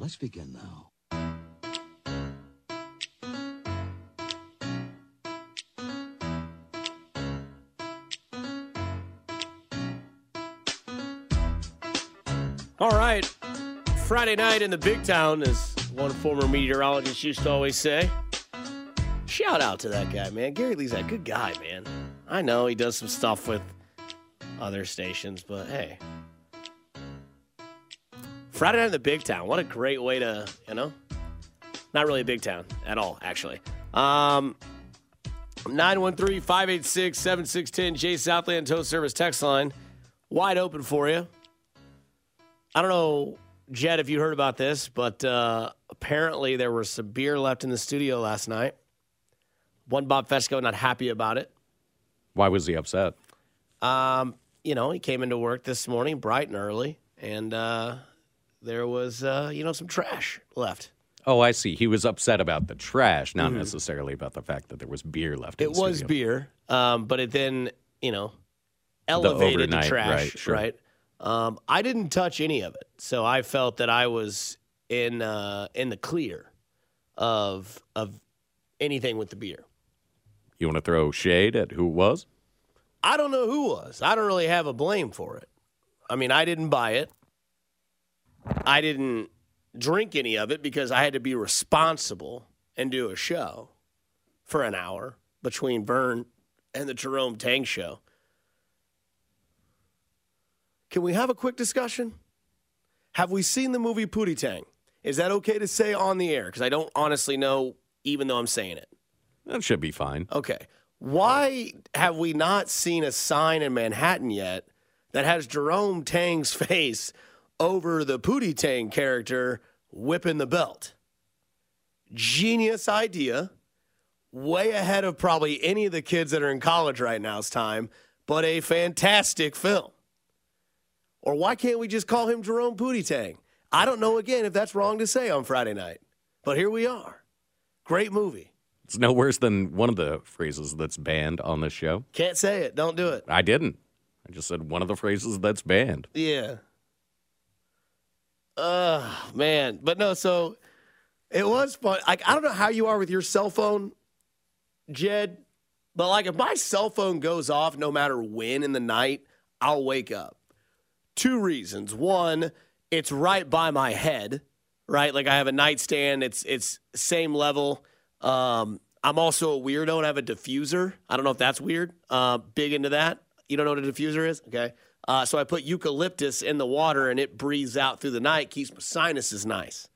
Let's begin now. All right. Friday night in the big town, as one former meteorologist used to always say. Shout out to that guy, man. Gary Lee's a good guy, man. I know he does some stuff with other stations, but hey. Friday night in the big town. What a great way to, you know? Not really a big town at all, actually. Um, 913 586 7610, Jay Southland Tow Service text line. Wide open for you. I don't know, Jed, if you heard about this, but uh, apparently there was some beer left in the studio last night. One Bob Fesco not happy about it. Why was he upset? Um, you know, he came into work this morning bright and early, and uh, there was, uh, you know, some trash left. Oh, I see. He was upset about the trash, not necessarily about the fact that there was beer left. in It the was studio. beer, um, but it then, you know, elevated the, overnight, trash, right, sure. right? Um, I didn't touch any of it, so I felt that I was in uh, in the clear of of anything with the beer. You want to throw shade at who it was? I don't know who was. I don't really have a blame for it. I mean, I didn't buy it. I didn't drink any of it because I had to be responsible and do a show for an hour between Vern and the Jerome Tang show. Can we have a quick discussion? Have we seen the movie Pootie Tang? Is that okay to say on the air? Because I don't honestly know, even though I'm saying it. That should be fine. Okay. Why have we not seen a sign in Manhattan yet that has Jerome Tang's face over the Pootie Tang character whipping the belt? Genius idea. Way ahead of probably any of the kids that are in college right now's time, but a fantastic film. Or why can't we just call him Jerome Pootie Tang? I don't know again if that's wrong to say on Friday night, but here we are. Great movie. It's no worse than one of the phrases that's banned on this show. Can't say it. Don't do it. I didn't. I just said one of the phrases that's banned. Yeah. Uh man. But no, so it was fun. Like I don't know how you are with your cell phone, Jed, but like if my cell phone goes off no matter when in the night, I'll wake up. Two reasons. One, it's right by my head, right? Like I have a nightstand, it's it's same level. Um I'm also a weirdo and I have a diffuser. I don't know if that's weird. Uh, big into that. You don't know what a diffuser is? Okay. Uh, so I put eucalyptus in the water and it breathes out through the night, keeps my sinuses nice.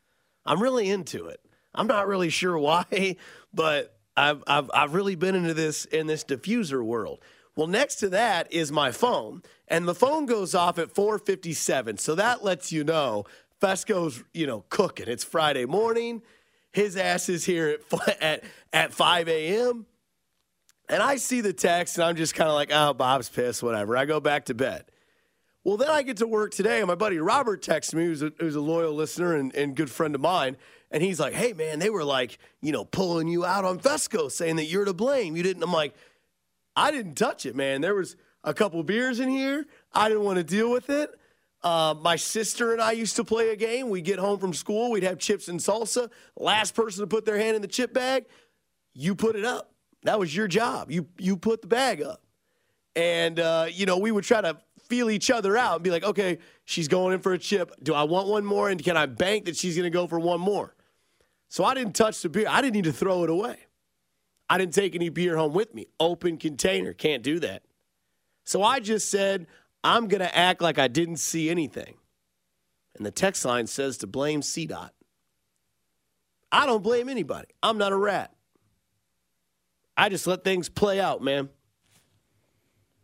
I'm really into it. I'm not really sure why, but I've, I've, I've really been into this in this diffuser world. Well, next to that is my phone, and the phone goes off at 4:57. So that lets you know Fesco's, you know, cooking. It's Friday morning. His ass is here at at at 5 a.m. And I see the text, and I'm just kind of like, oh, Bob's pissed, whatever. I go back to bed. Well, then I get to work today, and my buddy Robert texts me, who's a, who's a loyal listener and, and good friend of mine. And he's like, hey, man, they were like, you know, pulling you out on Fesco, saying that you're to blame. You didn't. I'm like, I didn't touch it, man. There was a couple beers in here. I didn't want to deal with it. Uh, my sister and I used to play a game. We'd get home from school, we'd have chips and salsa. Last person to put their hand in the chip bag, you put it up. That was your job. You you put the bag up, and uh, you know we would try to feel each other out and be like, okay, she's going in for a chip. Do I want one more? And can I bank that she's going to go for one more? So I didn't touch the beer. I didn't need to throw it away. I didn't take any beer home with me. Open container. Can't do that. So I just said, I'm going to act like I didn't see anything. And the text line says to blame CDOT. I don't blame anybody. I'm not a rat. I just let things play out, man.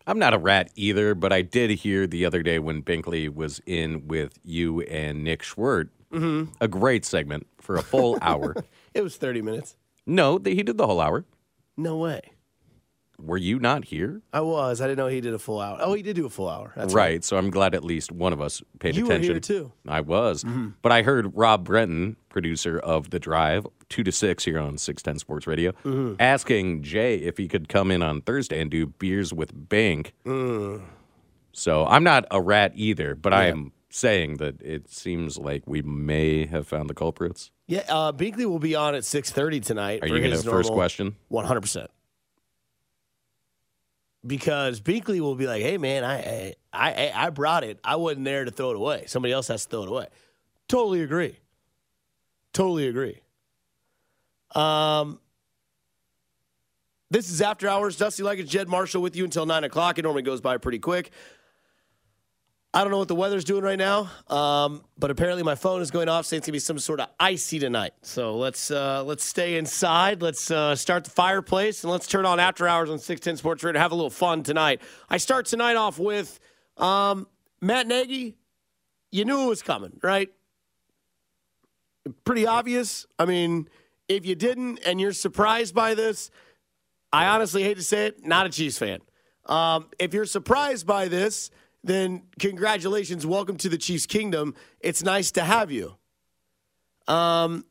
I'm not a rat either, but I did hear the other day when Binkley was in with you and Nick Schwert, Mm-hmm. a great segment for a full hour. It was 30 minutes. No, he did the whole hour. No way. Were you not here? I was. I didn't know he did a full hour. Oh, he did do a full hour. That's right. So I'm glad at least one of us paid attention. You were here, too. Mm-hmm. I was. But I heard Rob Brenton, producer of The Drive, 2 to 6 here on 610 Sports Radio, Mm-hmm. asking Jay if he could come in on Thursday and do beers with Bank. Mm. So I'm not a rat either, but I am saying that it seems like we may have found the culprits. Yeah, uh, Binkley will be on at six thirty tonight. Are you going to his first question? One hundred percent. Because Binkley will be like, "Hey, man, I, I, I, brought it. I wasn't there to throw it away. Somebody else has to throw it away." Totally agree. Totally agree. Um, this is after hours. Dusty Likins Jed Marshall with you until nine o'clock. It normally goes by pretty quick. I don't know what the weather's doing right now, um, but apparently my phone is going off saying it's gonna be some sort of icy tonight. So let's uh, let's stay inside. Let's uh, start the fireplace and let's turn on After Hours on Six Ten Sports Radio. Have a little fun tonight. I start tonight off with um, Matt Nagy. You knew it was coming, right? Pretty obvious. I mean, if you didn't and you're surprised by this, I honestly hate to say it, not a Chiefs fan. Um, if you're surprised by this, then congratulations. Welcome to the Chiefs Kingdom. It's nice to have you. Um,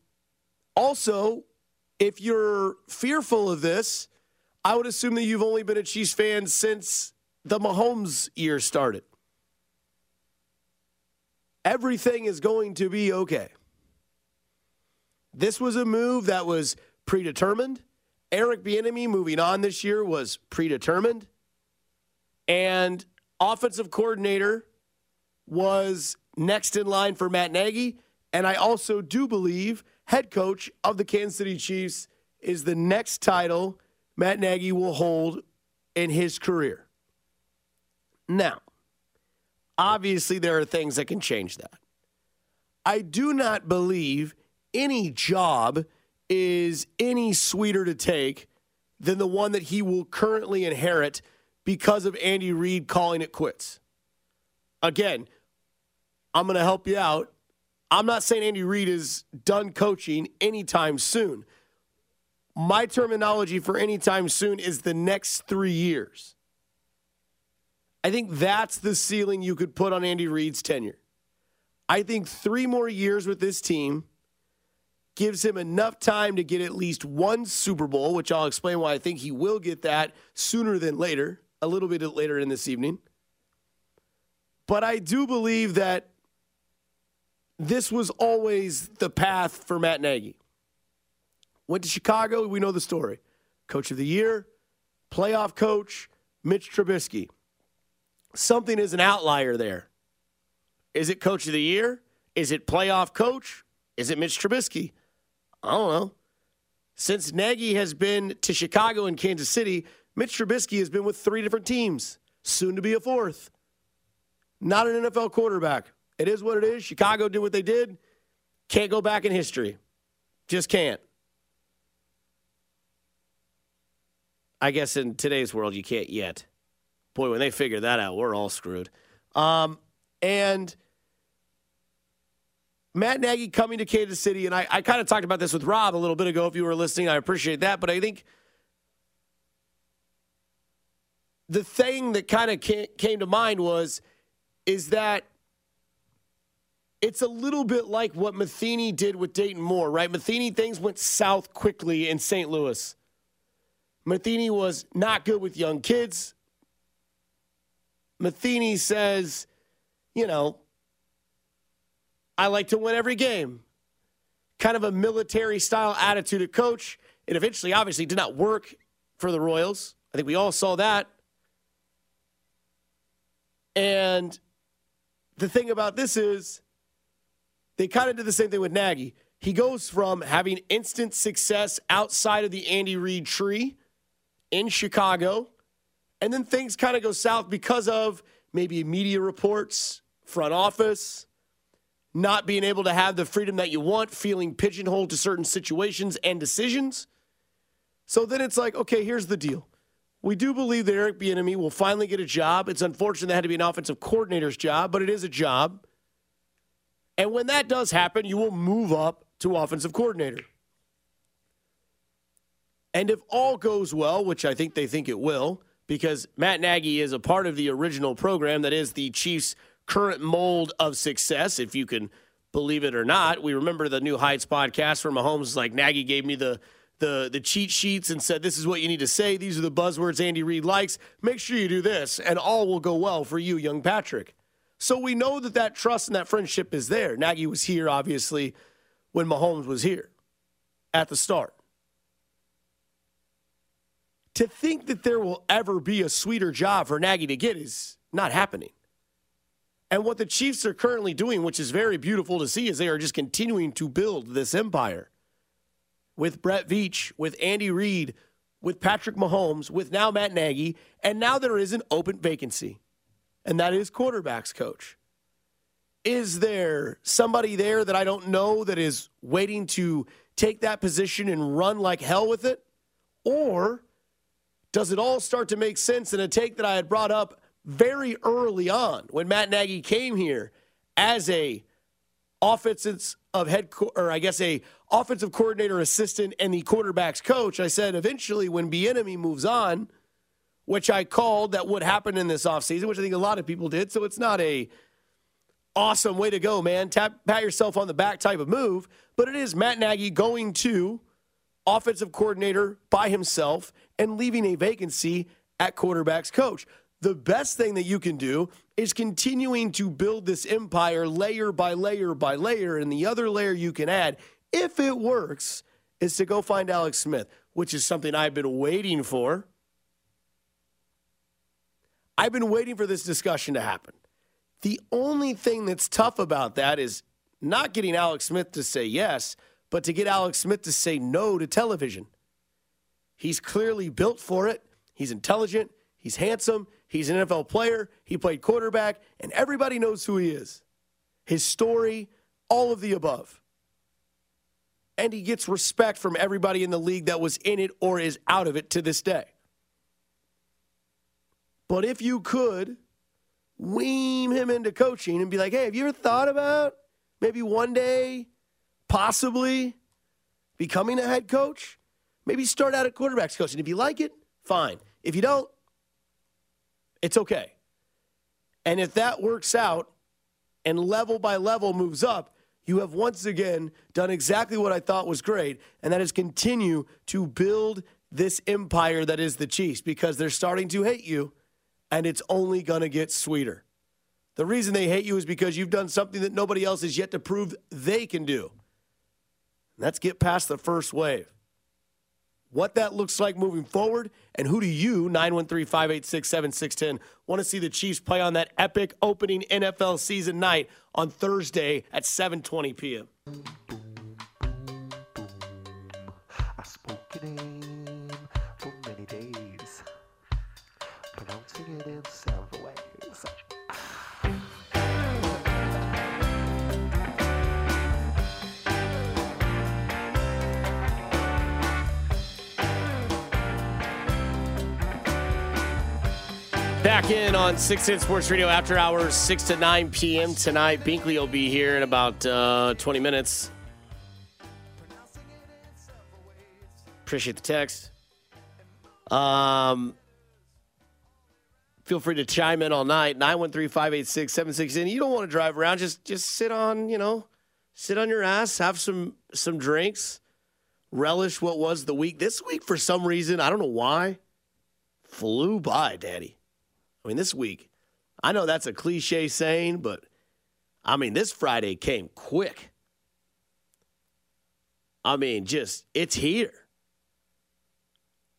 also, if you're fearful of this, I would assume that you've only been a Chiefs fan since the Mahomes year started. Everything is going to be okay. This was a move that was predetermined. Eric Bieniemy moving on this year was predetermined. And offensive coordinator was next in line for Matt Nagy. And I also do believe head coach of the Kansas City Chiefs is the next title Matt Nagy will hold in his career. Now, obviously, there are things that can change that. I do not believe any job is any sweeter to take than the one that he will currently inherit because of Andy Reid calling it quits. Again, I'm going to help you out. I'm not saying Andy Reid is done coaching anytime soon. My terminology for anytime soon is the next three years. I think that's the ceiling you could put on Andy Reid's tenure. I think three more years with this team gives him enough time to get at least one Super Bowl, which I'll explain why I think he will get that sooner than later, a little bit later in this evening. But I do believe that this was always the path for Matt Nagy. Went to Chicago, we know the story. Coach of the year, playoff coach, Mitch Trubisky. Something is an outlier there. Is it coach of the year? Is it playoff coach? Is it Mitch Trubisky? I don't know. Since Nagy has been to Chicago and Kansas City, Mitch Trubisky has been with three different teams, soon to be a fourth. Not an NFL quarterback. It is what it is. Chicago did what they did. Can't go back in history. Just can't. I guess in today's world, you can't yet. Boy, when they figure that out, we're all screwed. Um, and Matt Nagy coming to Kansas City, and I, I kind of talked about this with Rob a little bit ago. If you were listening, I appreciate that. But I think the thing that kind of came to mind was is that it's a little bit like what Matheny did with Dayton Moore, right? Matheny things went south quickly in St. Louis. Matheny was not good with young kids. Matheny says, you know, I like to win every game. Kind of a military style attitude of coach. It eventually, obviously, did not work for the Royals. I think we all saw that. And the thing about this is, they kind of did the same thing with Nagy. He goes from having instant success outside of the Andy Reid tree in Chicago, and then things kind of go south because of maybe media reports, front office, not being able to have the freedom that you want, feeling pigeonholed to certain situations and decisions. So then it's like, okay, here's the deal. We do believe that Eric Bieniemy will finally get a job. It's unfortunate that had to be an offensive coordinator's job, but it is a job. And when that does happen, you will move up to offensive coordinator. And if all goes well, which I think they think it will, because Matt Nagy is a part of the original program that is the Chiefs' current mold of success, if you can believe it or not. We remember the New Heights podcast where Mahomes like Nagy gave me the the the cheat sheets and said this is what you need to say. These are the buzzwords Andy Reid likes. Make sure you do this, and all will go well for you, young Patrick. So we know that that trust and that friendship is there. Nagy was here, obviously, when Mahomes was here at the start. To think that there will ever be a sweeter job for Nagy to get is not happening. And what the Chiefs are currently doing, which is very beautiful to see, is they are just continuing to build this empire with Brett Veach, with Andy Reid, with Patrick Mahomes, with now Matt Nagy, and now there is an open vacancy, and that is quarterbacks coach. Is there somebody there that I don't know that is waiting to take that position and run like hell with it? Or does it all start to make sense in a take that I had brought up very early on when Matt Nagy came here as a offensive of head co- or I guess a offensive coordinator assistant and the quarterbacks coach. I said eventually when Bieniemy moves on, which I called that would happen in this offseason, which I think a lot of people did. So it's not a awesome way to go, man. Tap, pat yourself on the back type of move, but it is Matt Nagy going to offensive coordinator by himself and leaving a vacancy at quarterbacks coach. The best thing that you can do is continuing to build this empire layer by layer by layer. And the other layer you can add, if it works, is to go find Alex Smith, which is something I've been waiting for. I've been waiting for this discussion to happen. The only thing that's tough about that is not getting Alex Smith to say yes, but to get Alex Smith to say no to television. He's clearly built for it. He's intelligent. He's handsome. He's an NFL player. He played quarterback, and everybody knows who he is. His story, all of the above. And he gets respect from everybody in the league that was in it or is out of it to this day. But if you could wean him into coaching and be like, hey, have you ever thought about maybe one day possibly becoming a head coach? Maybe start out at quarterbacks coach. And if you like it, fine. If you don't, it's okay. And if that works out and level by level moves up, you have once again done exactly what I thought was great, and that is continue to build this empire that is the Chiefs because they're starting to hate you, and it's only going to get sweeter. The reason they hate you is because you've done something that nobody else has yet to prove they can do. Let's get past the first wave what that looks like moving forward, and who do you, 913 586 7610, want to see the Chiefs play on that epic opening NFL season night on Thursday at 7:20 p.m. Back in on 610 Sports Radio after hours, 6 to 9 p.m. tonight. Binkley will be here in about uh, 20 minutes. Appreciate the text. Um, feel free to chime in all night 913-586-7610 you don't want to drive around just just sit on you know sit on your ass have some some drinks relish what was the week this week for some reason i don't know why flew by daddy I mean, this week, I know that's a cliche saying, but I mean, this Friday came quick. I mean, just, it's here.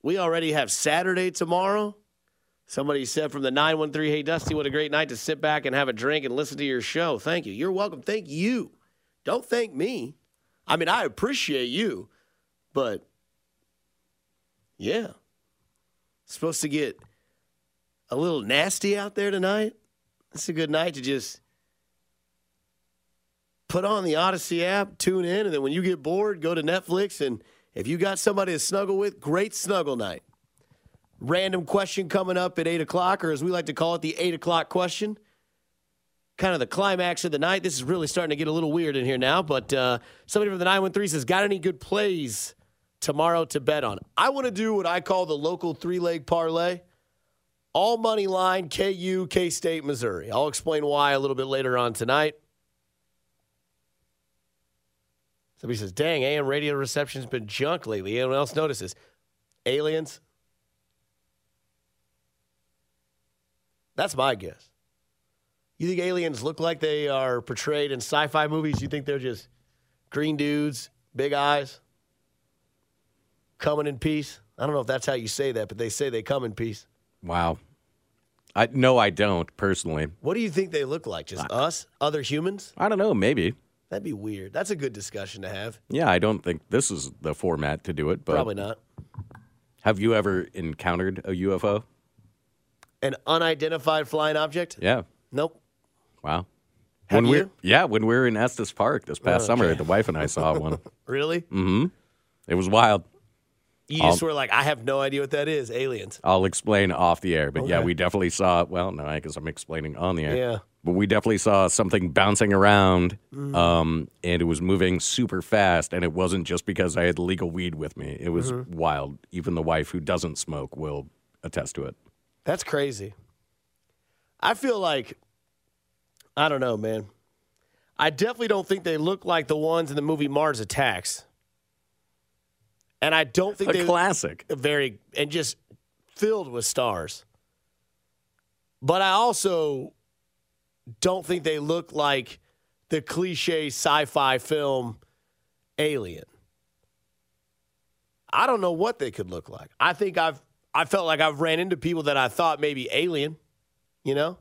We already have Saturday tomorrow. Somebody said from the 913, Hey, Dusty, what a great night to sit back and have a drink and listen to your show. Thank you. You're welcome. Thank you. Don't thank me. I mean, I appreciate you, but yeah. supposed to get a little nasty out there tonight, it's a good night to just put on the Audacy app, tune in, and then when you get bored, go to Netflix. And if you got somebody to snuggle with, great snuggle night. Random question coming up at 8 o'clock, or as we like to call it, the 8 o'clock question. Kind of the climax of the night. This is really starting to get a little weird in here now, but uh, somebody from the 913 says, Got any good plays tomorrow to bet on? I want to do what I call the local three leg parlay. All money line, KU, K State, Missouri. I'll explain why a little bit later on tonight. Somebody says, dang, AM radio reception's been junk lately. Anyone else notices? Aliens? That's my guess. You think aliens look like they are portrayed in sci-fi movies? You think they're just green dudes, big eyes, coming in peace? I don't know if that's how you say that, but they say they come in peace. Wow. I no, I don't personally. What do you think they look like? Just us, other humans? I don't know. Maybe. That'd be weird. That's a good discussion to have. Yeah, I don't think this is the format to do it. But Probably not. have you ever encountered a UFO? An unidentified flying object? Yeah. Nope. Wow. Have when we you? yeah, when we were in Estes Park this past summer, Okay. the wife and I saw one. Really? Mm-hmm. It was wild. You just were like, I have no idea what that is. Aliens. I'll explain off the air, but yeah, we definitely saw. Well, no, I guess I'm explaining on the air. Yeah. but we definitely saw something bouncing around, Mm. um, and it was moving super fast. And it wasn't just because I had legal weed with me; it was Mm-hmm. wild. Even the wife who doesn't smoke will attest to it. That's crazy. I feel like, I don't know, man. I definitely don't think they look like the ones in the movie Mars Attacks. And I don't think A they classic. very and just filled with stars. But I also don't think they look like the cliche sci-fi film Alien. I don't know what they could look like. I think I've I felt like I've ran into people that I thought maybe alien, you know?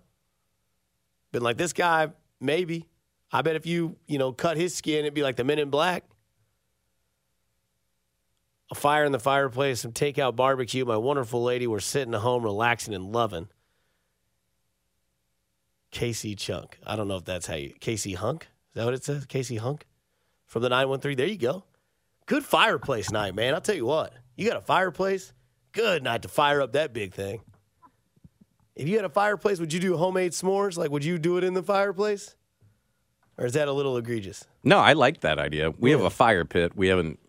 Been like this guy maybe. I bet if you, you know, cut his skin it'd be like the men in black a fire in the fireplace, some takeout barbecue. My wonderful lady, we're sitting at home, relaxing and loving. Casey Chunk. I don't know if that's how you. Casey Hunk? Is that what it says? Casey Hunk? From the 913. There you go. Good fireplace night, man. I'll tell you what. You got a fireplace? Good night to fire up that big thing. If you had a fireplace, would you do homemade s'mores? Like, would you do it in the fireplace? Or is that a little egregious? No, I like that idea. We have a fire pit. We haven't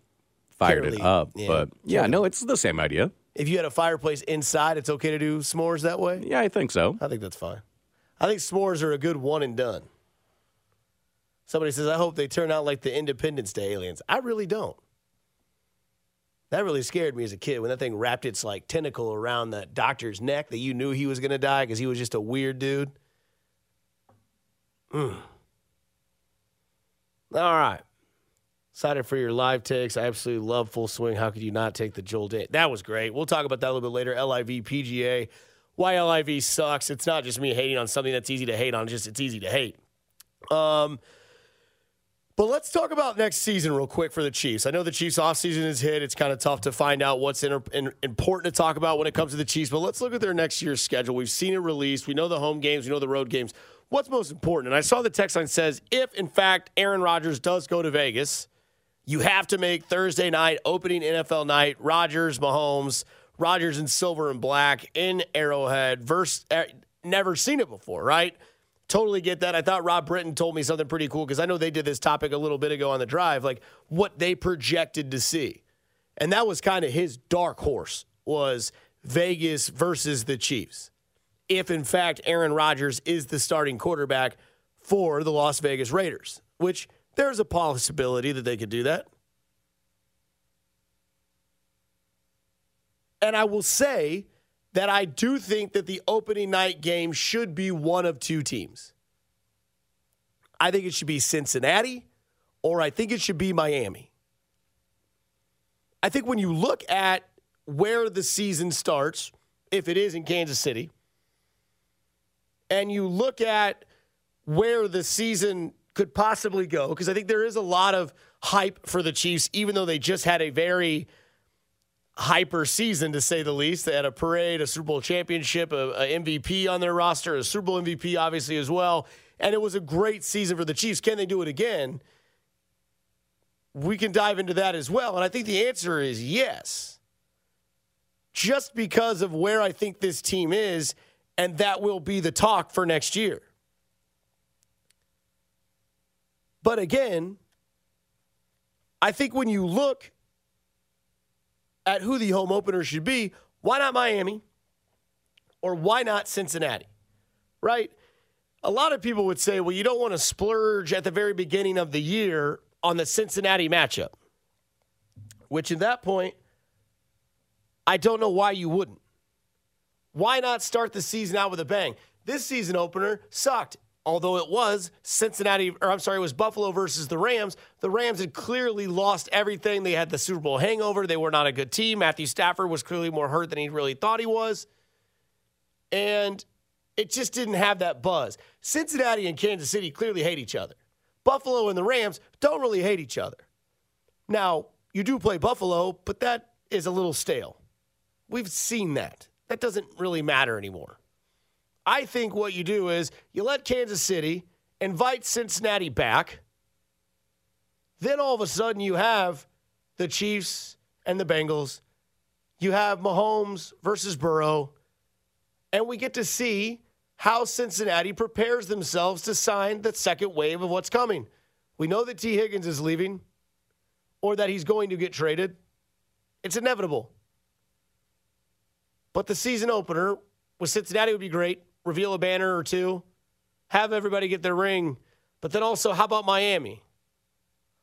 fired Can't it up, yeah. but yeah, no, it's the same idea. If you had a fireplace inside, it's okay to do s'mores that way? Yeah, I think so. I think that's fine. I think s'mores are a good one and done. Somebody says, I hope they turn out like the Independence Day aliens. I really don't. That really scared me as a kid when that thing wrapped its like tentacle around that doctor's neck that you knew he was going to die because he was just a weird dude. Mm. All right. Excited for your live takes. I absolutely love Full Swing. How could you not take the Joel Day? That was great. We'll talk about that a little bit later. LIV PGA. Why LIV sucks. It's not just me hating on something that's easy to hate on, it's just it's easy to hate. Um, but let's talk about next season real quick for the Chiefs. I know the Chiefs offseason is hit. It's kind of tough to find out what's in, in, important to talk about when it comes to the Chiefs, but let's look at their next year's schedule. We've seen it released. We know the home games, we know the road games. What's most important? And I saw the text line says if, in fact, Aaron Rodgers does go to Vegas, you have to make Thursday night, opening NFL night, Rodgers, Mahomes, Rodgers in silver and black in Arrowhead. Verse, eh, never seen it before, right? Totally get that. I thought Rob Britton told me something pretty cool because I know they did this topic a little bit ago on the drive, like what they projected to see. And that was kind of his dark horse was Vegas versus the Chiefs. If in fact Aaron Rodgers is the starting quarterback for the Las Vegas Raiders, which there's a possibility that they could do that. And I will say that I do think that the opening night game should be one of two teams. I think it should be Cincinnati or I think it should be Miami. I think when you look at where the season starts, if it is in Kansas City, and you look at where the season could possibly go, because I think there is a lot of hype for the Chiefs, even though they just had a very hyper season to say the least. They had a parade, a Super Bowl championship, a, a MVP on their roster, a Super Bowl MVP obviously as well, and it was a great season for the Chiefs. Can they do it again? We can dive into that as well, and I think the answer is yes. Just because of where I think this team is, and that will be the talk for next year. But again, I think when you look at who the home opener should be, why not Miami? Or why not Cincinnati? Right? A lot of people would say, well, you don't want to splurge at the very beginning of the year on the Cincinnati matchup, which at that point, I don't know why you wouldn't. Why not start the season out with a bang? This season opener sucked. Although it was Cincinnati, or I'm sorry, it was Buffalo versus the Rams. The Rams had clearly lost everything. They had the Super Bowl hangover. They were not a good team. Matthew Stafford was clearly more hurt than he really thought he was. And it just didn't have that buzz. Cincinnati and Kansas City clearly hate each other. Buffalo and the Rams don't really hate each other. Now, you do play Buffalo, but that is a little stale. We've seen that. That doesn't really matter anymore. I think what you do is you let Kansas City invite Cincinnati back. Then all of a sudden you have the Chiefs and the Bengals. You have Mahomes versus Burrow. And we get to see how Cincinnati prepares themselves to sign the second wave of what's coming. We know that Tee Higgins is leaving or that he's going to get traded. It's inevitable. But the season opener with Cincinnati would be great. Reveal a banner or two, have everybody get their ring. But then also, how about Miami?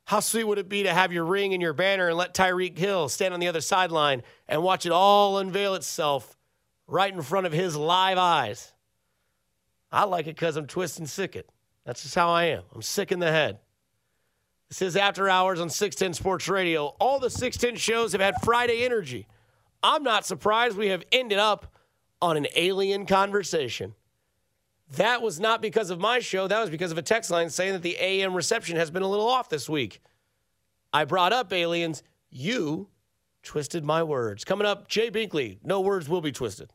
How sweet would it be to have your ring and your banner and let Tyreek Hill stand on the other sideline and watch it all unveil itself right in front of his live eyes? I like it because I'm twisting sick it. That's just how I am. I'm sick in the head. This is After Hours on 610 Sports Radio. All the 610 shows have had Friday energy. I'm not surprised we have ended up on an alien conversation. That was not because of my show. That was because of a text line saying that the AM reception has been a little off this week. I brought up aliens. You twisted my words. Coming up, Jay Binkley. No words will be twisted.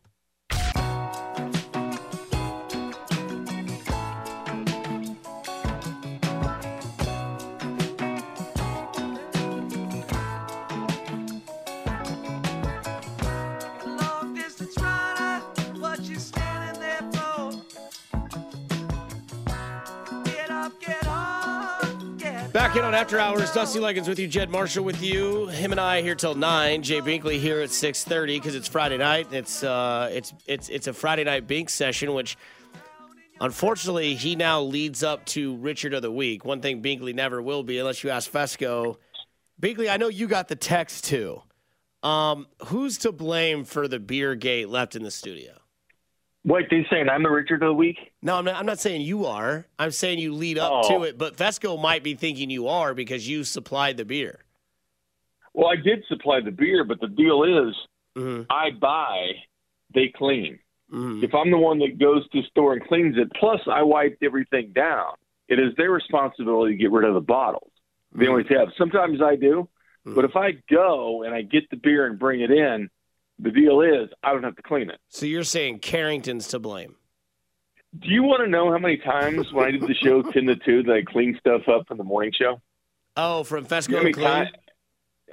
In on After Hours, Dusty Likins with you, Jed Marshall with you. Him and I here till nine. Jay Binkley here at six thirty because it's Friday night. It's uh, it's it's it's a Friday night Bink session, which unfortunately he now leads up to Richard of the Week. One thing Binkley never will be unless you ask Fesco. Binkley, I know you got the text too. Um, who's to blame for the beer gate left in the studio? Wait, they saying I'm the Richard of the week? No, I'm not, I'm not saying you are. I'm saying you lead up oh. to it, but Fesco might be thinking you are because you supplied the beer. Well, I did supply the beer, but the deal is mm-hmm. I buy, they clean. Mm-hmm. If I'm the one that goes to the store and cleans it, plus I wiped everything down, it is their responsibility to get rid of the bottles. They mm-hmm. always have. Sometimes I do, mm-hmm. but if I go and I get the beer and bring it in, the deal is, I don't have to clean it. So you're saying Carrington's to blame? Do you want to know how many times when I did the show 10 to 2 that I cleaned stuff up from the morning show? Oh, from Fesco to Clean? Time,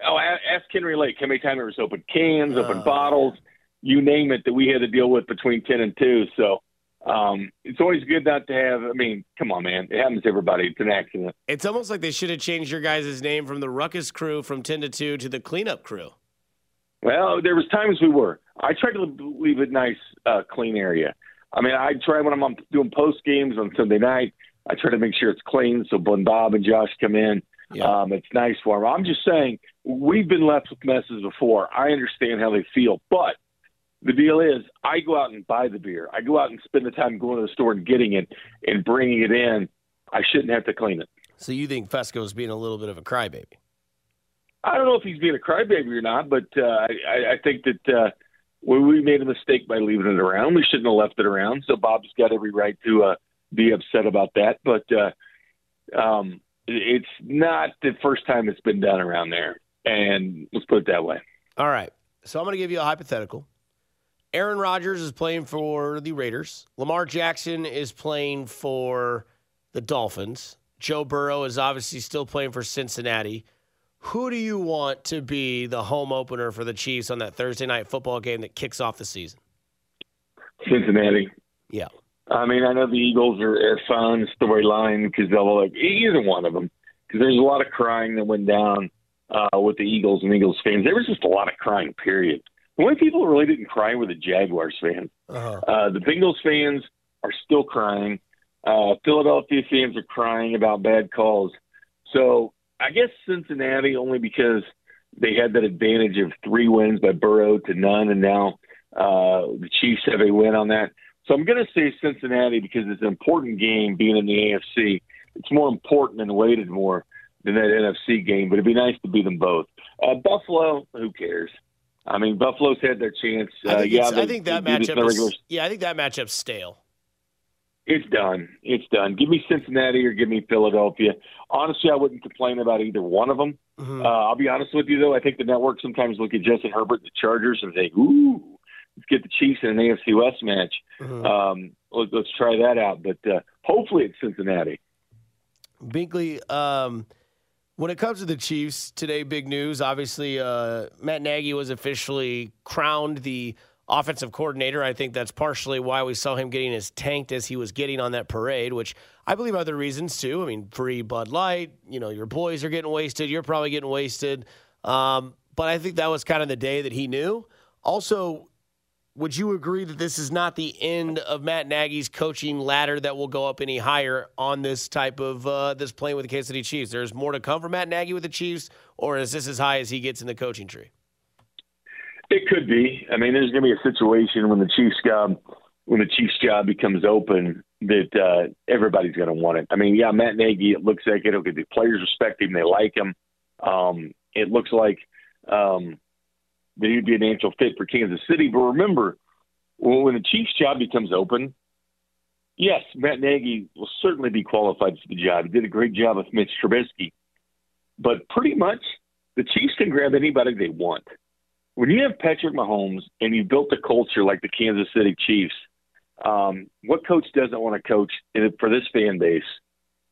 oh, ask Henry Lake how many times there was open cans, oh. open bottles, you name it, that we had to deal with between 10 and 2. So um, it's always good not to have. I mean, come on, man. It happens to everybody. It's an accident. It's almost like they should have changed your guys' name from the Ruckus Crew from 10 to 2 to the Cleanup Crew. Well, there was times we were. I try to leave a nice, uh, clean area. I mean, I try when I'm doing post games on Sunday night. I try to make sure it's clean. So when Bob and Josh come in, yeah. um, it's nice for them. I'm just saying we've been left with messes before. I understand how they feel, but the deal is I go out and buy the beer. I go out and spend the time going to the store and getting it and bringing it in. I shouldn't have to clean it. So you think Fesco's being a little bit of a crybaby? I don't know if he's being a crybaby or not, but uh, I, I think that uh, we, made a mistake by leaving it around. We shouldn't have left it around. So Bob's got every right to uh, be upset about that. But uh, um, it's not the first time it's been done around there. And let's put it that way. All right. So I'm going to give you a hypothetical. Aaron Rodgers is playing for the Raiders. Lamar Jackson is playing for the Dolphins. Joe Burrow is obviously still playing for Cincinnati. Who do you want to be the home opener for the Chiefs on that Thursday night football game that kicks off the season? Cincinnati. Yeah. I mean, I know the Eagles are a fun storyline because they'll like either one of them because there's a lot of crying that went down uh, with the Eagles and Eagles fans. There was just a lot of crying. Period. The only people who really didn't cry were the Jaguars fans. Uh-huh. Uh, the Bengals fans are still crying. Uh, Philadelphia fans are crying about bad calls. So I guess Cincinnati only because they had that advantage of three wins by Burrow to none, and now uh, the Chiefs have a win on that. So I'm going to say Cincinnati because it's an important game being in the AFC. It's more important and weighted more than that NFC game, but it'd be nice to beat them both. Uh, Buffalo, who cares? I mean, Buffalo's had their chance. I Uh, think, yeah, they, I think that us in matchup regular is, yeah, I think that matchup's stale. It's done. It's done. Give me Cincinnati or give me Philadelphia. Honestly, I wouldn't complain about either one of them. Mhm. Uh, I'll be honest with you, though. I think the network sometimes look at Justin Herbert, the Chargers, and think, "Ooh, let's get the Chiefs in an AFC West match. Mhm. Um, let, let's try that out." But uh, hopefully, it's Cincinnati. Binkley, um, when it comes to the Chiefs today, big news. Obviously, uh, Matt Nagy was officially crowned the offensive coordinator. I think that's partially why we saw him getting as tanked as he was getting on that parade, which I believe other reasons too. I mean, free Bud Light. You know, your boys are getting wasted. You're probably getting wasted. Um, but I think that was kind of the day that he knew. Also, would you agree that this is not the end of Matt Nagy's coaching ladder that will go up any higher on this type of uh, this playing with the Kansas City Chiefs? There's more to come for Matt Nagy with the Chiefs, or is this as high as he gets in the coaching tree? It could be. I mean, there's going to be a situation when the Chiefs job, when the Chiefs job becomes open, that uh, everybody's going to want it. I mean, yeah, Matt Nagy. It looks like it. Okay, the players respect him. They like him. Um, it looks like um, that he'd be a natural fit for Kansas City. But remember, when, when the Chiefs job becomes open, yes, Matt Nagy will certainly be qualified for the job. He did a great job with Mitch Trubisky. But pretty much, the Chiefs can grab anybody they want when you have Patrick Mahomes and you built a culture like the Kansas City Chiefs, um, what coach doesn't want to coach for this fan base,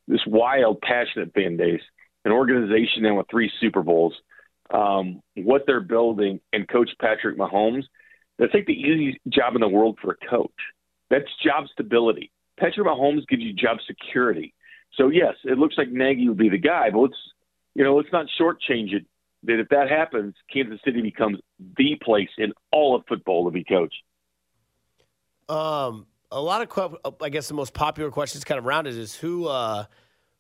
this wild, passionate fan base, an organization now with three Super Bowls, um, what they're building, and coach Patrick Mahomes? That's like the easiest job in the world for a coach. That's job stability. Patrick Mahomes gives you job security. So yes, it looks like Nagy would be the guy, but let's you know let's not shortchange it that if that happens, Kansas City becomes the place in all of football to be coached. Um, a lot of, que- I guess, the most popular questions kind of around it is who, uh,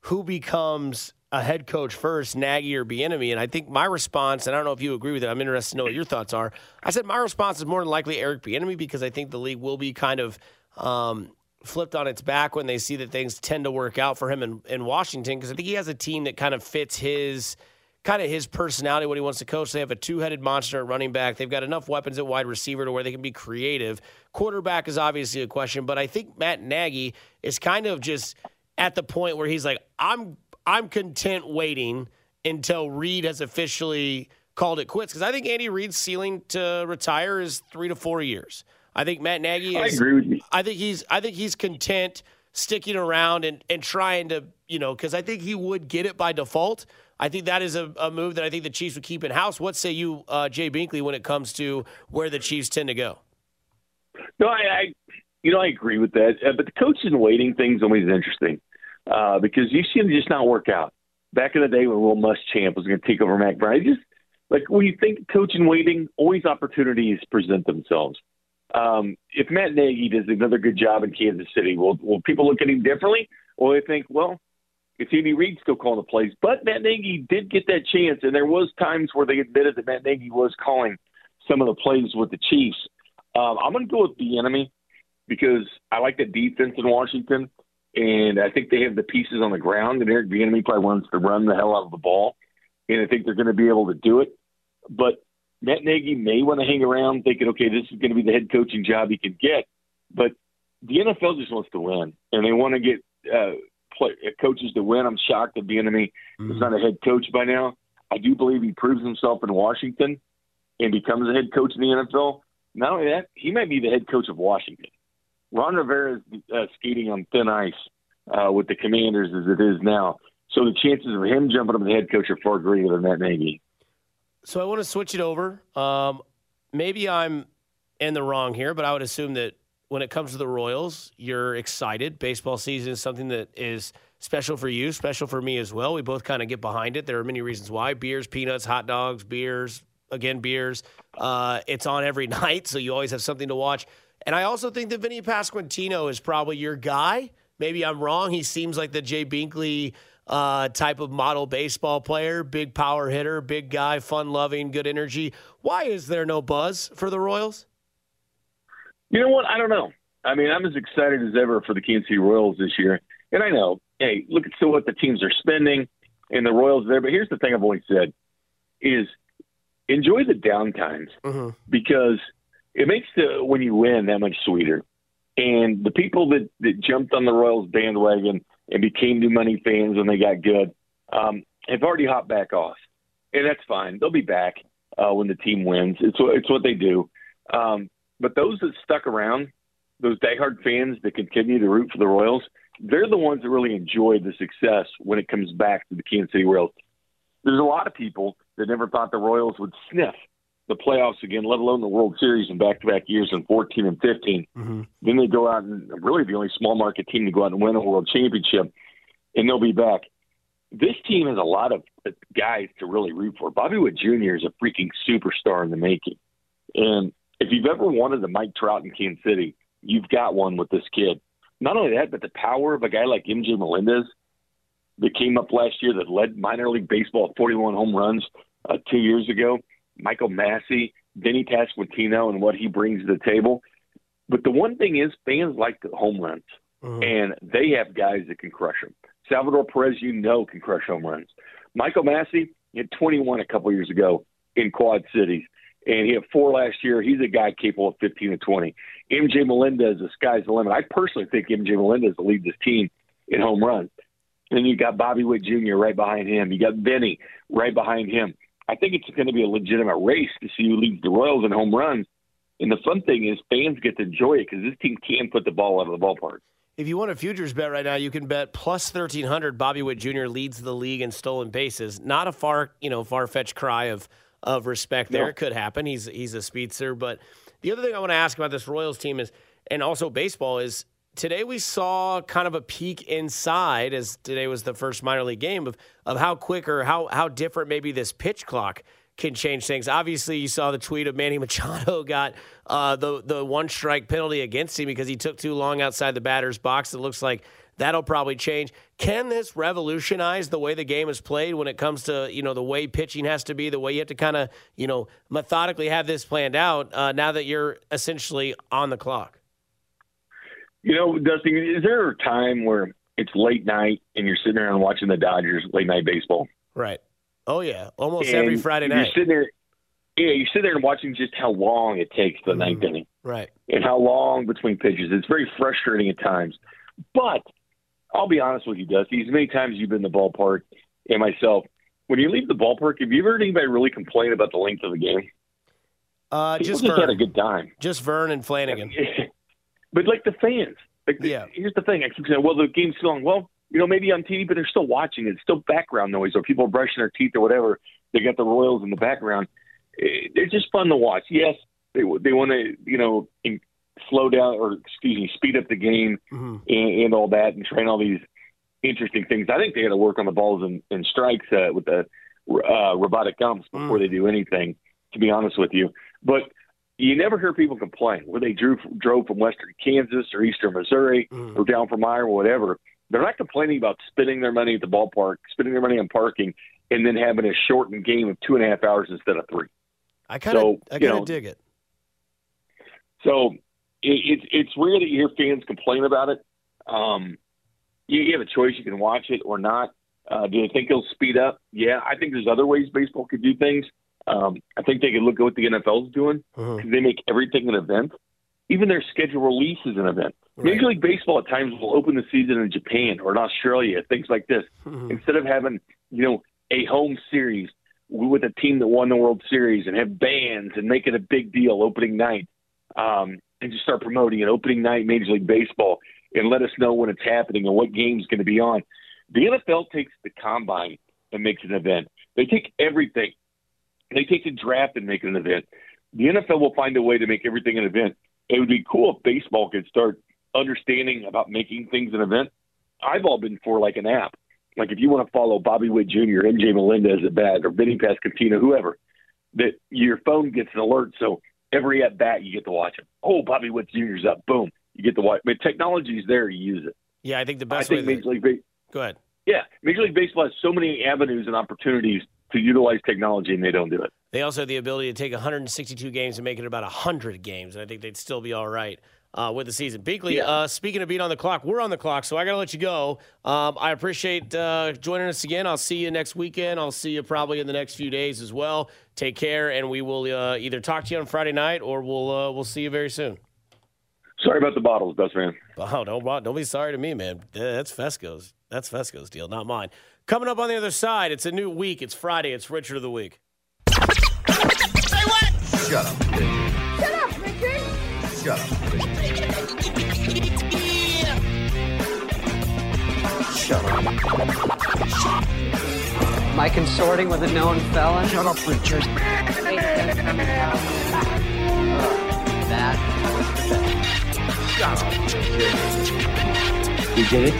who becomes a head coach first, Nagy or Bieniemy? And I think my response, and I don't know if you agree with it. I'm interested to know what your thoughts are. I said my response is more than likely Eric Bieniemy because I think the league will be kind of um, flipped on its back when they see that things tend to work out for him in, in Washington because I think he has a team that kind of fits his kind of his personality, what he wants to coach. They have a two headed monster at running back. They've got enough weapons at wide receiver to where they can be creative. Quarterback is obviously a question, but I think Matt Nagy is kind of just at the point where he's like, I'm I'm content waiting until Reid has officially called it quits. Because I think Andy Reid's ceiling to retire is three to four years. I think Matt Nagy is I agree with you. I think he's I think he's content sticking around and, and trying to, you know, because I think he would get it by default. I think that is a, a move that I think the Chiefs would keep in house. What say you, uh, Jay Binkley, when it comes to where the Chiefs tend to go? No, I, I you know I agree with that, uh, but the coach in waiting thing's always interesting uh, because you see him just not work out. Back in the day when Will Muschamp was going to take over Mack Brown, just like when you think coaching waiting, always opportunities present themselves. Um, if Matt Nagy does another good job in Kansas City, will will people look at him differently, or they think, well, it's Andy Reid still calling the plays? But Matt Nagy did get that chance, and there was times where they admitted that Matt Nagy was calling some of the plays with the Chiefs. Um, I'm going to go with Bieniemy because I like the defense in Washington, and I think they have the pieces on the ground. And Eric Bieniemy probably wants to run the hell out of the ball, and I think they're going to be able to do it. But Matt Nagy may want to hang around, thinking, okay, this is going to be the head coaching job he can get. But the NFL just wants to win, and they want to get uh, play, coaches to win. I'm shocked that Bieniemy mm-hmm. is not a head coach by now. I do believe he proves himself in Washington and becomes a head coach in the NFL. Not only that, he might be the head coach of Washington. Ron Rivera is uh, skating on thin ice uh, with the Commanders as it is now. So the chances of him jumping up as head coach are far greater than Matt Nagy. So I want to switch it over. Um, maybe I'm in the wrong here, but I would assume that when it comes to the Royals, you're excited. Baseball season is something that is special for you, special for me as well. We both kind of get behind it. There are many reasons why beers, peanuts, hot dogs, beers, again, beers. Uh, it's on every night, so you always have something to watch. And I also think that Vinny Pasquantino is probably your guy. Maybe I'm wrong. He seems like the Jay Binkley uh, type of model baseball player, big power hitter, big guy, fun loving, good energy. Why is there no buzz for the Royals? You know what? I don't know. I mean, I'm as excited as ever for the Kansas City Royals this year. And I know, hey, look at so what the teams are spending and the Royals there. But here's the thing I've always said is enjoy the downtimes Mm-hmm. because it makes the when you win that much sweeter. And the people that, that jumped on the Royals bandwagon and became new money fans when they got good um, have already hopped back off, and that's fine. They'll be back uh, when the team wins. It's what it's what they do. Um, but those that stuck around, those diehard fans that continue to root for the Royals, they're the ones that really enjoy the success when it comes back to the Kansas City Royals. There's a lot of people that never thought the Royals would sniff the playoffs again, let alone the World Series in back-to-back years in 14 and 15. Mm-hmm. Then they go out and really the only small market team to go out and win a world championship, and they'll be back. This team has a lot of guys to really root for. Bobby Witt Jr. is a freaking superstar in the making, and if you've ever wanted a Mike Trout in Kansas City, you've got one with this kid. Not only that, but the power of a guy like MJ Melendez that came up last year that led minor league baseball at 41 home runs uh, two years ago. Michael Massey, Denny Pasquantino, and what he brings to the table. But the one thing is, fans like the home runs, Mm-hmm. and they have guys that can crush them. Salvador Perez, you know, can crush home runs. Michael Massey had 21 a couple years ago in Quad Cities, and he had four last year. He's a guy capable of 15 to 20. MJ Melendez, the sky's the limit. I personally think MJ Melendez will lead this team in home runs. And you got Bobby Witt Jr. right behind him. You got Benny right behind him. I think it's going to be a legitimate race to see who leads the Royals in home runs. And the fun thing is, fans get to enjoy it because this team can put the ball out of the ballpark. If you want a futures bet right now, you can bet plus thirteen hundred. Bobby Witt Jr. leads the league in stolen bases. Not a far, you know, far fetched cry of of respect there. No. It could happen. He's he's a speedster. But the other thing I want to ask about this Royals team is, and also baseball is. Today we saw kind of a peek inside, as today was the first minor league game of of how quick or how how different maybe this pitch clock can change things. Obviously, you saw the tweet of Manny Machado got uh, the the one strike penalty against him because he took too long outside the batter's box. It looks like that'll probably change. Can this revolutionize the way the game is played when it comes to you know the way pitching has to be, the way you have to kind of you know methodically have this planned out? Uh, now that you're essentially on the clock. You know, Dustin, is there a time where it's late night and you're sitting there and watching the Dodgers late night baseball? Right. Oh yeah, almost And every Friday night. you're sitting there, yeah, you sit there and watching just how long it takes the ninth Mhm. inning Right. and how long between pitches. It's very frustrating at times. But I'll be honest with you, Dusty. As many times you've been in the ballpark and myself, when you leave the ballpark, have you ever heard anybody really complain about the length of the game? Uh, People just just had a good time. just Vern and Flanagan. but like the fans, like the- Yeah. here's the thing: I keep saying, well, the game's still on. Well, you know, maybe on TV, but they're still watching it. It's still background noise, or people are brushing their teeth or whatever. They got the Royals in the background. Eh, They're just fun to watch. Yes, they they want to, you know, in- slow down or excuse me, speed up the game Mhm. and, and all that, and train all these interesting things. I think they got to work on the balls and, and strikes uh, with the uh, robotic umps before Mm. they do anything. To be honest with you, but you never hear people complain where they drew drove from western Kansas or eastern Missouri Mhm. or down from Iowa, whatever. They're not complaining about spending their money at the ballpark, spending their money on parking, and then having a shortened game of two and a half hours instead of three. I kind of So, I kind of know, dig it. So it, it's it's rare that you hear fans complain about it. Um, you, you have a choice; you can watch it or not. Uh, do you think it'll speed up? Yeah, I think there's other ways baseball could do things. Um, I think they could look at what the NFL's doing because they make everything an event. Even their schedule release is an event. Right. Major League Baseball at times will open the season in Japan or in Australia, things like this. Mhm. Instead of having, you know, a home series with a team that won the World Series and have bands and make it a big deal opening night, um, and just start promoting it opening night Major League Baseball and let us know when it's happening and what game's going to be on. The NFL takes the combine and makes an event. They take everything. They take the draft and make it an event. The NFL will find a way to make everything an event. It would be cool if baseball could start understanding about making things an event. I've all been for like an app. Like if you want to follow Bobby Witt Jr., MJ Melendez at bat, or Benny Pasquantino, whoever, that your phone gets an alert. So every at bat you get to watch him. Oh, Bobby Witt Jr.'s up. Boom. You get to watch. But technology's there. You use it. Yeah, I think the I best way. think that- Major League Ba- Go ahead. yeah, Major League Baseball has so many avenues and opportunities to utilize technology, and they don't do it. They also have the ability to take 162 games and make it about 100 games, and I think they'd still be all right. Uh, with the season. Binkley, yeah. uh, speaking of being on the clock, we're on the clock, so I got to let you go. Um, I appreciate uh, joining us again. I'll see you next weekend. I'll see you probably in the next few days as well. Take care, and we will uh, either talk to you on Friday night or we'll uh, we'll see you very soon. Sorry about the bottles, best man. Oh, don't don't be sorry to me, man. That's Fesco's. That's Fesco's deal, not mine. Coming up on the other side, it's a new week. It's Friday. It's Richard of the Week. Say what? Shut up. Shut up, Richard. Shut up. Shut up. Am I consorting with a known felon? Shut up, Richard. that Shut up, Richard. You did it?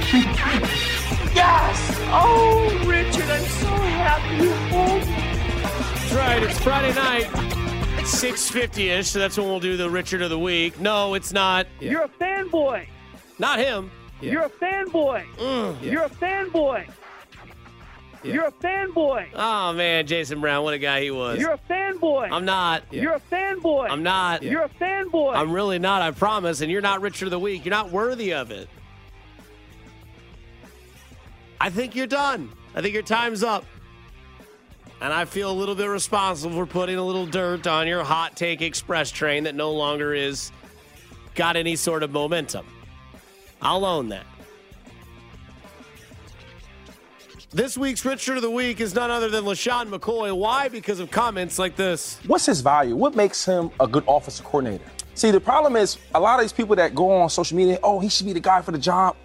Yes! Oh, Richard, I'm so happy you're home. That's right. It's Friday night, 650-ish, so that's when we'll do the Richard of the Week. No, it's not. You're a fanboy. Not him. Yeah. You're a fanboy. Mm. You're a fanboy. Yeah. You're a fanboy. Oh, man, Jason Brown, what a guy he was. You're a fanboy. I'm not. Yeah. You're a fanboy. I'm not. You're a fanboy. I'm really not, I promise. And you're not Richard of the Week. You're not worthy of it. I think you're done. I think your time's up. And I feel a little bit responsible for putting a little dirt on your hot take express train that no longer is got any sort of momentum. I'll own that. This week's Richard of the Week is none other than LeSean McCoy. Why? Because of comments like this. What's his value? What makes him a good offensive coordinator? See, the problem is a lot of these people that go on social media, oh, he should be the guy for the job.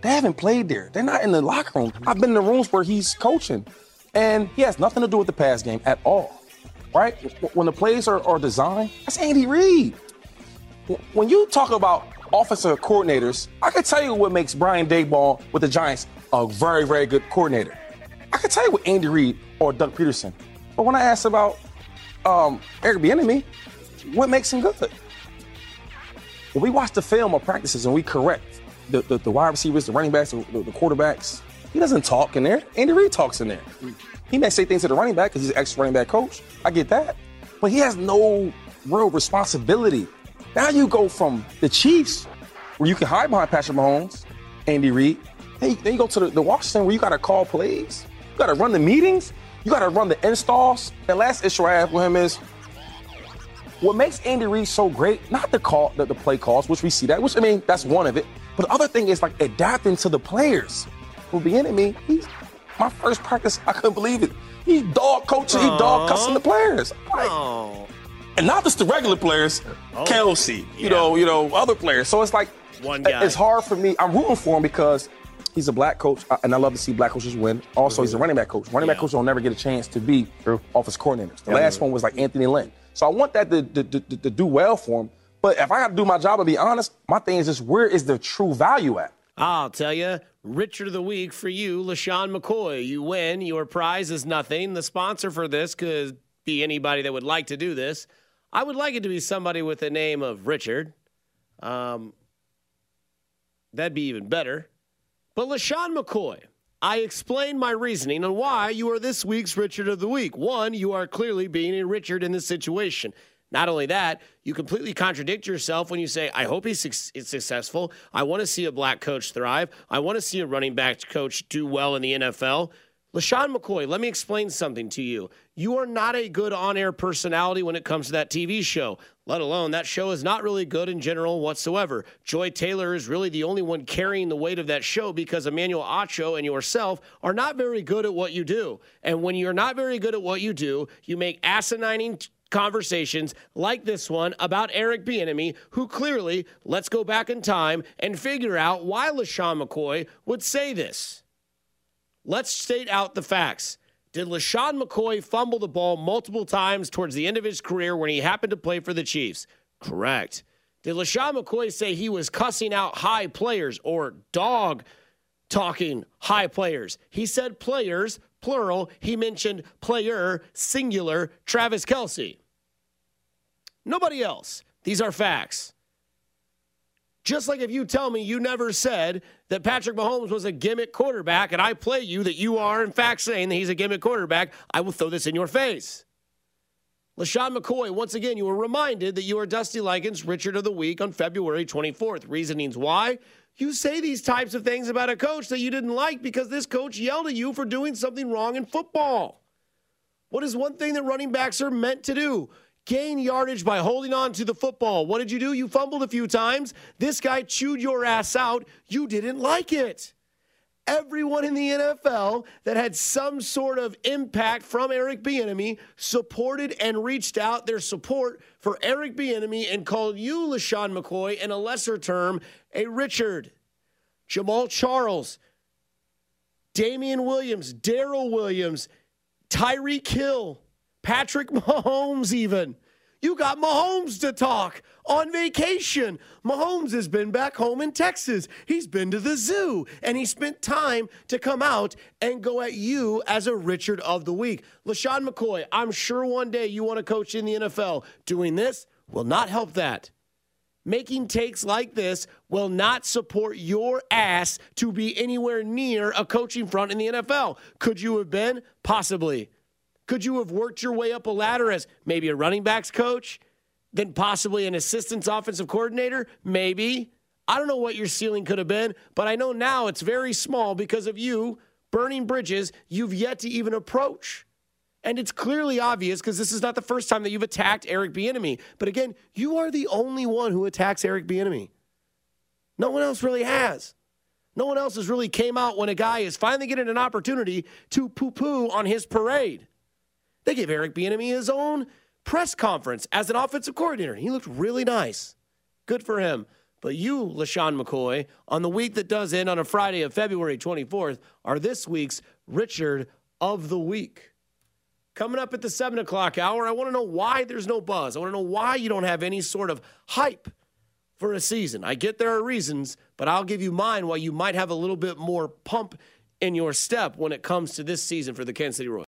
They haven't played there. They're not in the locker room. I've been in the rooms where he's coaching, and he has nothing to do with the pass game at all. Right? When the plays are, are designed, that's Andy Reid. When you talk about offensive coordinators, I can tell you what makes Brian Daboll with the Giants a very, very good coordinator. I can tell you what Andy Reid or Doug Pederson. But when I ask about um, Eric Bieniemy, what makes him good? When we watch the film or practices and we correct the, the, the wide receivers, the running backs, the, the quarterbacks, he doesn't talk in there. Andy Reid talks in there. He may say things to the running back because he's ex running back coach. I get that. But he has no real responsibility. Now you go from the Chiefs, where you can hide behind Patrick Mahomes, Andy Reid. Hey, then you go to the, the Washington where you got to call plays, you got to run the meetings, you got to run the installs. The last issue I have with him is what makes Andy Reid so great, not the call, the, the play calls, which we see that, which I mean, that's one of it. But the other thing is like adapting to the players. With the enemy, he's my first practice, I couldn't believe it. He dog coaching, he dog cussing the players. Like, Oh, and not just the regular players, oh. Kelce, you yeah. know, you know, other players. So it's like One guy. It's hard for me. I'm rooting for him because he's a black coach, and I love to see black coaches win. Also, he's a mm-hmm. running back coach. Running back Yeah. coaches don't never get a chance to be office coordinators. The last one was like Anthony Lynn. So I want that to, to, to, to do well for him. But if I got to do my job and be honest, my thing is just where is the true value at? I'll tell you, Richard of the Week for you, LeSean McCoy. You win. Your prize is nothing. The sponsor for this could be anybody that would like to do this. I would like it to be somebody with the name of Richard. Um, that'd be even better. But LeSean McCoy, I explained my reasoning on why you are this week's Richard of the Week. One, you are clearly being a Richard in this situation. Not only that, you completely contradict yourself when you say, I hope he's is successful. I want to see a black coach thrive. I want to see a running back coach do well in the NFL. LeSean McCoy, let me explain something to you. You are not a good on air personality when it comes to that TV show, let alone that show is not really good in general whatsoever. Joy Taylor is really the only one carrying the weight of that show because Emmanuel Acho and yourself are not very good at what you do. And when you're not very good at what you do, you make asinine conversations like this one about Eric Bieniemy, who clearly, let's go back in time and figure out why LeSean McCoy would say this. Let's state out the facts. Did LeSean McCoy fumble the ball multiple times towards the end of his career when he happened to play for the Chiefs? Correct. Did LeSean McCoy say he was cussing out high players or dog talking high players? He said players, plural. He mentioned player, singular, Travis Kelce. Nobody else. These are facts. Just like if you tell me you never said that Patrick Mahomes was a gimmick quarterback and I play you that you are in fact saying that he's a gimmick quarterback, I will throw this in your face. LeSean McCoy, once again, you were reminded that you are Dusty Likins' Richard of the Week on February 24th. Reasonings why? You say these types of things about a coach that you didn't like because this coach yelled at you for doing something wrong in football. What is one thing that running backs are meant to do? Gain yardage by holding on to the football. What did you do? You fumbled a few times. This guy chewed your ass out. You didn't like it everyone in the NFL that had some sort of impact from Eric Bieniemy supported and reached out their support for Eric Bieniemy and called you, LeSean McCoy, in a lesser term, a Richard. Jamaal Charles, Damien Williams, Darrel Williams, Tyreek Hill, Patrick Mahomes, even. You got Mahomes to talk on vacation. Mahomes has been back home in Texas. He's been to the zoo and he spent time to come out and go at you as a Richard of the Week. LeSean McCoy, I'm sure one day you want to coach in the NFL. Doing this will not help that. Making takes like this will not support your ass to be anywhere near a coaching front in the NFL. Could you have been? Possibly. Could you have worked your way up a ladder as maybe a running backs coach, then possibly an assistant offensive coordinator? Maybe. I don't know what your ceiling could have been, but I know now it's very small because of you burning bridges you've yet to even approach. And it's clearly obvious because this is not the first time that you've attacked Eric Bieniemy. But again, you are the only one who attacks Eric Bieniemy. No one else really has. No one else has really came out when a guy is finally getting an opportunity to poo-poo on his parade. They gave Eric Bieniemy his own press conference as an offensive coordinator. He looked really nice. Good for him. But you, LeSean McCoy, on the week that does end on a Friday of February 24th, are this week's Richard of the Week. Coming up at the 7 o'clock hour, I want to know why there's no buzz. I want to know why you don't have any sort of hype for a season. I get there are reasons, but I'll give you mine why you might have a little bit more pump in your step when it comes to this season for the Kansas City Royals.